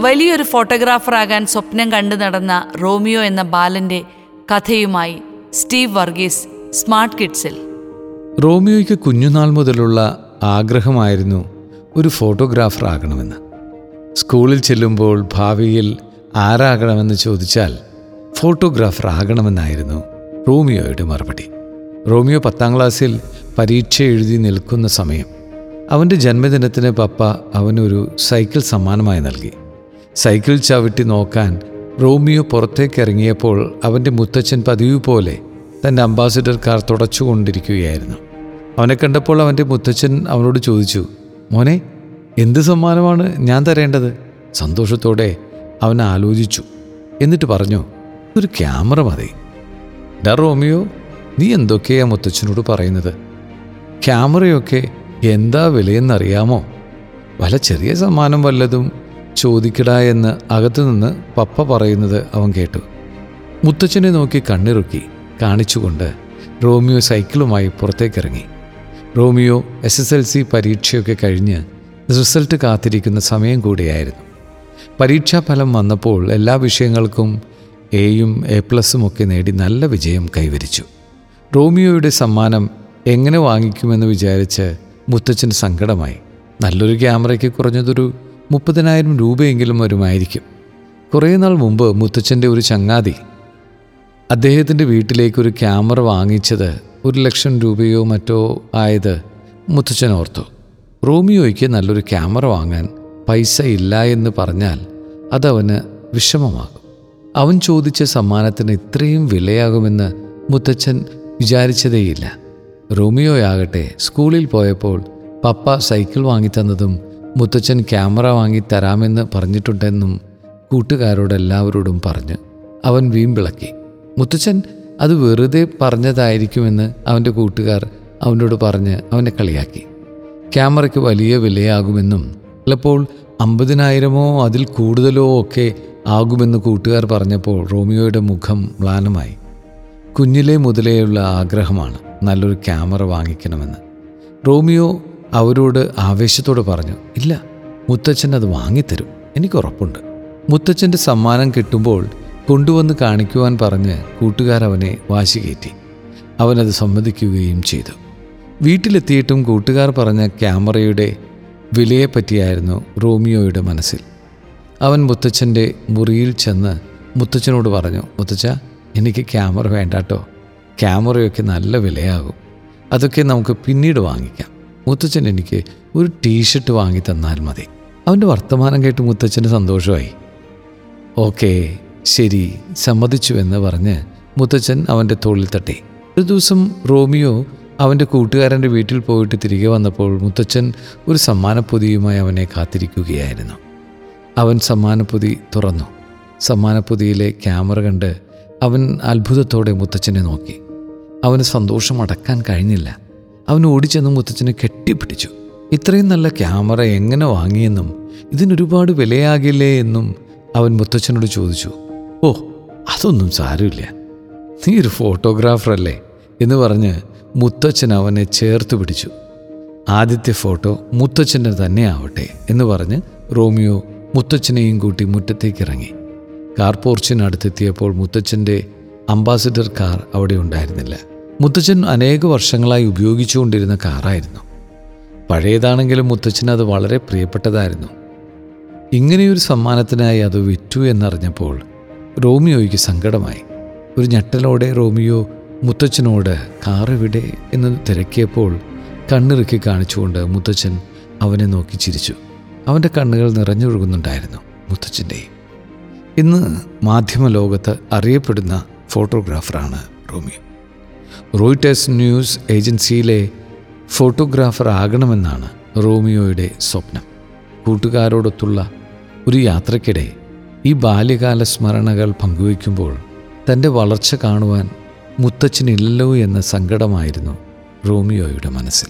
വലിയൊരു ഫോട്ടോഗ്രാഫറാകാൻ സ്വപ്നം കണ്ടു നടന്ന റോമിയോ എന്ന ബാലന്റെ കഥയുമായി സ്റ്റീവ് വർഗീസ് സ്മാർട്ട് കിഡ്സിൽ. റോമിയോയ്ക്ക് കുഞ്ഞുനാൾ മുതലുള്ള ആഗ്രഹമായിരുന്നു ഒരു ഫോട്ടോഗ്രാഫർ ആകണമെന്ന്. സ്കൂളിൽ ചെല്ലുമ്പോൾ ഭാവിയിൽ ആരാകണമെന്ന് ചോദിച്ചാൽ ഫോട്ടോഗ്രാഫർ ആകണമെന്നായിരുന്നു റോമിയോയുടെ മറുപടി. റോമിയോ പത്താം ക്ലാസ്സിൽ പരീക്ഷ എഴുതി നിൽക്കുന്ന സമയം അവന്റെ ജന്മദിനത്തിന് പപ്പ അവനൊരു സൈക്കിൾ സമ്മാനമായി നൽകി. സൈക്കിൾ ചവിട്ടി നോക്കാൻ റോമിയോ പുറത്തേക്ക് ഇറങ്ങിയപ്പോൾ അവന്റെ മുത്തച്ഛൻ പതിവ് പോലെ തന്റെ അംബാസിഡർ കാർ തുടച്ചുകൊണ്ടിരിക്കുകയായിരുന്നു. അവനെ കണ്ടപ്പോൾ അവന്റെ മുത്തച്ഛൻ അവനോട് ചോദിച്ചു മോനെ എന്ത് സമ്മാനമാണ് ഞാൻ തരേണ്ടത്? സന്തോഷത്തോടെ അവൻ ആലോചിച്ചു. എന്നിട്ട് പറഞ്ഞു ഒരു ക്യാമറ മതി. ഡാ റോമിയോ നീ എന്തൊക്കെയാ മുത്തച്ഛനോട് പറയുന്നത്? ക്യാമറയൊക്കെ എന്താ വിലയെന്നറിയാമോ? വല്ല ചെറിയ സമ്മാനം വല്ലതും ചോദിക്കടാ എന്ന് അകത്തുനിന്ന് പപ്പ പറയുന്നത് അവൻ കേട്ടു. മുത്തച്ഛനെ നോക്കി കണ്ണിറുക്കി കാണിച്ചുകൊണ്ട് റോമിയോ സൈക്കിളുമായി പുറത്തേക്കിറങ്ങി. Romeo S S L C പരീക്ഷയൊക്കെ കഴിഞ്ഞ് റിസൾട്ട് കാത്തിരിക്കുന്ന സമയം കൂടിയായിരുന്നു. പരീക്ഷാ ഫലം വന്നപ്പോൾ എല്ലാ വിഷയങ്ങൾക്കും എയും എ പ്ലസും ഒക്കെ നേടി നല്ല വിജയം കൈവരിച്ചു. റോമിയോയുടെ സമ്മാനം എങ്ങനെ വാങ്ങിക്കുമെന്ന് വിചാരിച്ച് മുത്തച്ഛന് സങ്കടമായി. നല്ലൊരു ക്യാമറയ്ക്ക് കുറഞ്ഞതൊരു മുപ്പതിനായിരം രൂപയെങ്കിലും വരുമായിരിക്കും. കുറേ നാൾ മുമ്പ് മുത്തച്ഛന്റെ ഒരു ചങ്ങാതി അദ്ദേഹത്തിന്റെ വീട്ടിലേക്ക് ഒരു ക്യാമറ വാങ്ങിച്ചത് ഒരു ലക്ഷം രൂപയോ മറ്റോ ആയത് മുത്തച്ഛൻ ഓർത്തു. റോമിയോയ്ക്ക് നല്ലൊരു ക്യാമറ വാങ്ങാൻ പൈസ ഇല്ല എന്ന് പറഞ്ഞാൽ അതവന് വിഷമമാകും. അവൻ ചോദിച്ച സമ്മാനത്തിന് ഇത്രയും വിലയാകുമെന്ന് മുത്തച്ഛൻ വിചാരിച്ചതേയില്ല. റോമിയോയാകട്ടെ സ്കൂളിൽ പോയപ്പോൾ പപ്പ സൈക്കിൾ വാങ്ങിത്തന്നതും മുത്തച്ഛൻ ക്യാമറ വാങ്ങി തരാമെന്ന് പറഞ്ഞിട്ടുണ്ടെന്നും കൂട്ടുകാരോടെല്ലാവരോടും പറഞ്ഞു. അവൻ വീമ്പിളക്കി മുത്തച്ഛൻ അത് വെറുതെ പറഞ്ഞതായിരിക്കുമെന്ന് അവന്റെ കൂട്ടുകാർ അവനോട് പറഞ്ഞ് അവനെ കളിയാക്കി. ക്യാമറയ്ക്ക് വലിയ വിലയാകുമെന്നും ചിലപ്പോൾ അമ്പതിനായിരമോ അതിൽ കൂടുതലോ ഒക്കെ ആകുമെന്ന് കൂട്ടുകാർ പറഞ്ഞപ്പോൾ റോമിയോയുടെ മുഖം മ്ലാനമായി. കുഞ്ഞിലെ മുതലേയുള്ള ആഗ്രഹമാണ് നല്ലൊരു ക്യാമറ വാങ്ങിക്കണമെന്ന്. റോമിയോ അവരോട് ആവേശത്തോട് പറഞ്ഞു ഇല്ല മുത്തച്ഛൻ അത് വാങ്ങിത്തരും എനിക്ക് ഉറപ്പുണ്ട്. മുത്തച്ഛന്റെ സമ്മാനം കിട്ടുമ്പോൾ കൊണ്ടുവന്ന് കാണിക്കുവാൻ പറഞ്ഞ് കൂട്ടുകാരവനെ വാശി കയറ്റി. അവനത് സമ്മതിക്കുകയും ചെയ്തു. വീട്ടിലെത്തിയിട്ടും കൂട്ടുകാർ പറഞ്ഞ ക്യാമറയുടെ വിലയെപ്പറ്റിയായിരുന്നു റോമിയോയുടെ മനസ്സിൽ. അവൻ മുത്തച്ഛന്റെ മുറിയിൽ ചെന്ന് മുത്തച്ഛനോട് പറഞ്ഞു മുത്തച്ഛ എനിക്ക് ക്യാമറ വേണ്ടാട്ടോ. ക്യാമറയൊക്കെ നല്ല വിലയാകും. അതൊക്കെ നമുക്ക് പിന്നീട് വാങ്ങിക്കാം. മുത്തച്ഛൻ എനിക്ക് ഒരു ടീഷർട്ട് വാങ്ങി തന്നാൽ മതി. അവന്റെ വർത്തമാനം കേട്ട് മുത്തച്ഛന് സന്തോഷമായി. ഓക്കേ ശരി സമ്മതിച്ചു എന്ന് പറഞ്ഞ് മുത്തച്ഛൻ അവന്റെ തോളിൽ തട്ടി. ഒരു ദിവസം റോമിയോ അവന്റെ കൂട്ടുകാരന്റെ വീട്ടിൽ പോയിട്ട് തിരികെ വന്നപ്പോൾ മുത്തച്ഛൻ ഒരു സമ്മാനപ്പൊതിയുമായി അവനെ കാത്തിരിക്കുകയായിരുന്നു. അവൻ സമ്മാനപ്പൊതി തുറന്നു. സമ്മാനപ്പൊതിയിലെ ക്യാമറ കണ്ട് അവൻ അത്ഭുതത്തോടെ മുത്തച്ഛനെ നോക്കി. അവന് സന്തോഷം അടക്കാൻ കഴിഞ്ഞില്ല. അവൻ ഓടിച്ചെന്ന് മുത്തച്ഛനെ കെട്ടിപ്പിടിച്ചു. ഇത്രയും നല്ല ക്യാമറ എങ്ങനെ വാങ്ങിയെന്നും ഇതിനൊരുപാട് വിലയാകില്ലേ എന്നും അവൻ മുത്തച്ഛനോട് ചോദിച്ചു. ഓ അതൊന്നും സാരമില്ല. നീ ഒരു ഫോട്ടോഗ്രാഫർ അല്ലേ? എന്ന് പറഞ്ഞ് മുത്തച്ഛൻ അവനെ ചേർത്ത് പിടിച്ചു. ആദ്യത്തെ ഫോട്ടോ മുത്തച്ഛന്റെ തന്നെ ആവട്ടെ എന്ന് പറഞ്ഞ് റോമിയോ മുത്തച്ഛനെയും കൂട്ടി മുറ്റത്തേക്ക് ഇറങ്ങി കാർ പോർച്ചിനടുത്തെത്തിയപ്പോൾ മുത്തച്ഛന്റെ അംബാസിഡർ കാർ അവിടെ ഉണ്ടായിരുന്നില്ല. മുത്തച്ഛൻ അനേക വർഷങ്ങളായി ഉപയോഗിച്ചുകൊണ്ടിരുന്ന കാറായിരുന്നു. പഴയതാണെങ്കിലും മുത്തച്ഛൻ അത് വളരെ പ്രിയപ്പെട്ടതായിരുന്നു. ഇങ്ങനെയൊരു സമ്മാനത്തിനായി അത് വിറ്റു എന്നറിഞ്ഞപ്പോൾ റോമിയോയ്ക്ക് സങ്കടമായി. ഒരു ഞെട്ടലോടെ റോമിയോ മുത്തച്ഛനോട് കാറെവിടെ? എന്ന് തിരക്കിയപ്പോൾ കണ്ണിറുക്കി കാണിച്ചുകൊണ്ട് മുത്തച്ഛൻ അവനെ നോക്കി ചിരിച്ചു. അവന്റെ കണ്ണുകൾ നിറഞ്ഞൊഴുകുന്നുണ്ടായിരുന്നു മുത്തച്ഛന്റെ. ഇന്ന് മാധ്യമ ലോകത്ത് അറിയപ്പെടുന്ന ഫോട്ടോഗ്രാഫറാണ് റോമിയോ. റോയിട്ടേഴ്സ് ന്യൂസ് ഏജൻസിയിലെ ഫോട്ടോഗ്രാഫർ ആകണമെന്നാണ് റോമിയോയുടെ സ്വപ്നം. കൂട്ടുകാരോടൊത്തുള്ള ഒരു യാത്രക്കിടെ ഈ ബാല്യകാല സ്മരണകൾ പങ്കുവയ്ക്കുമ്പോൾ തന്റെ വളർച്ച കാണുവാൻ മുത്തച്ഛനില്ലല്ലോ എന്ന സങ്കടമായിരുന്നു റോമിയോയുടെ മനസ്സിൽ.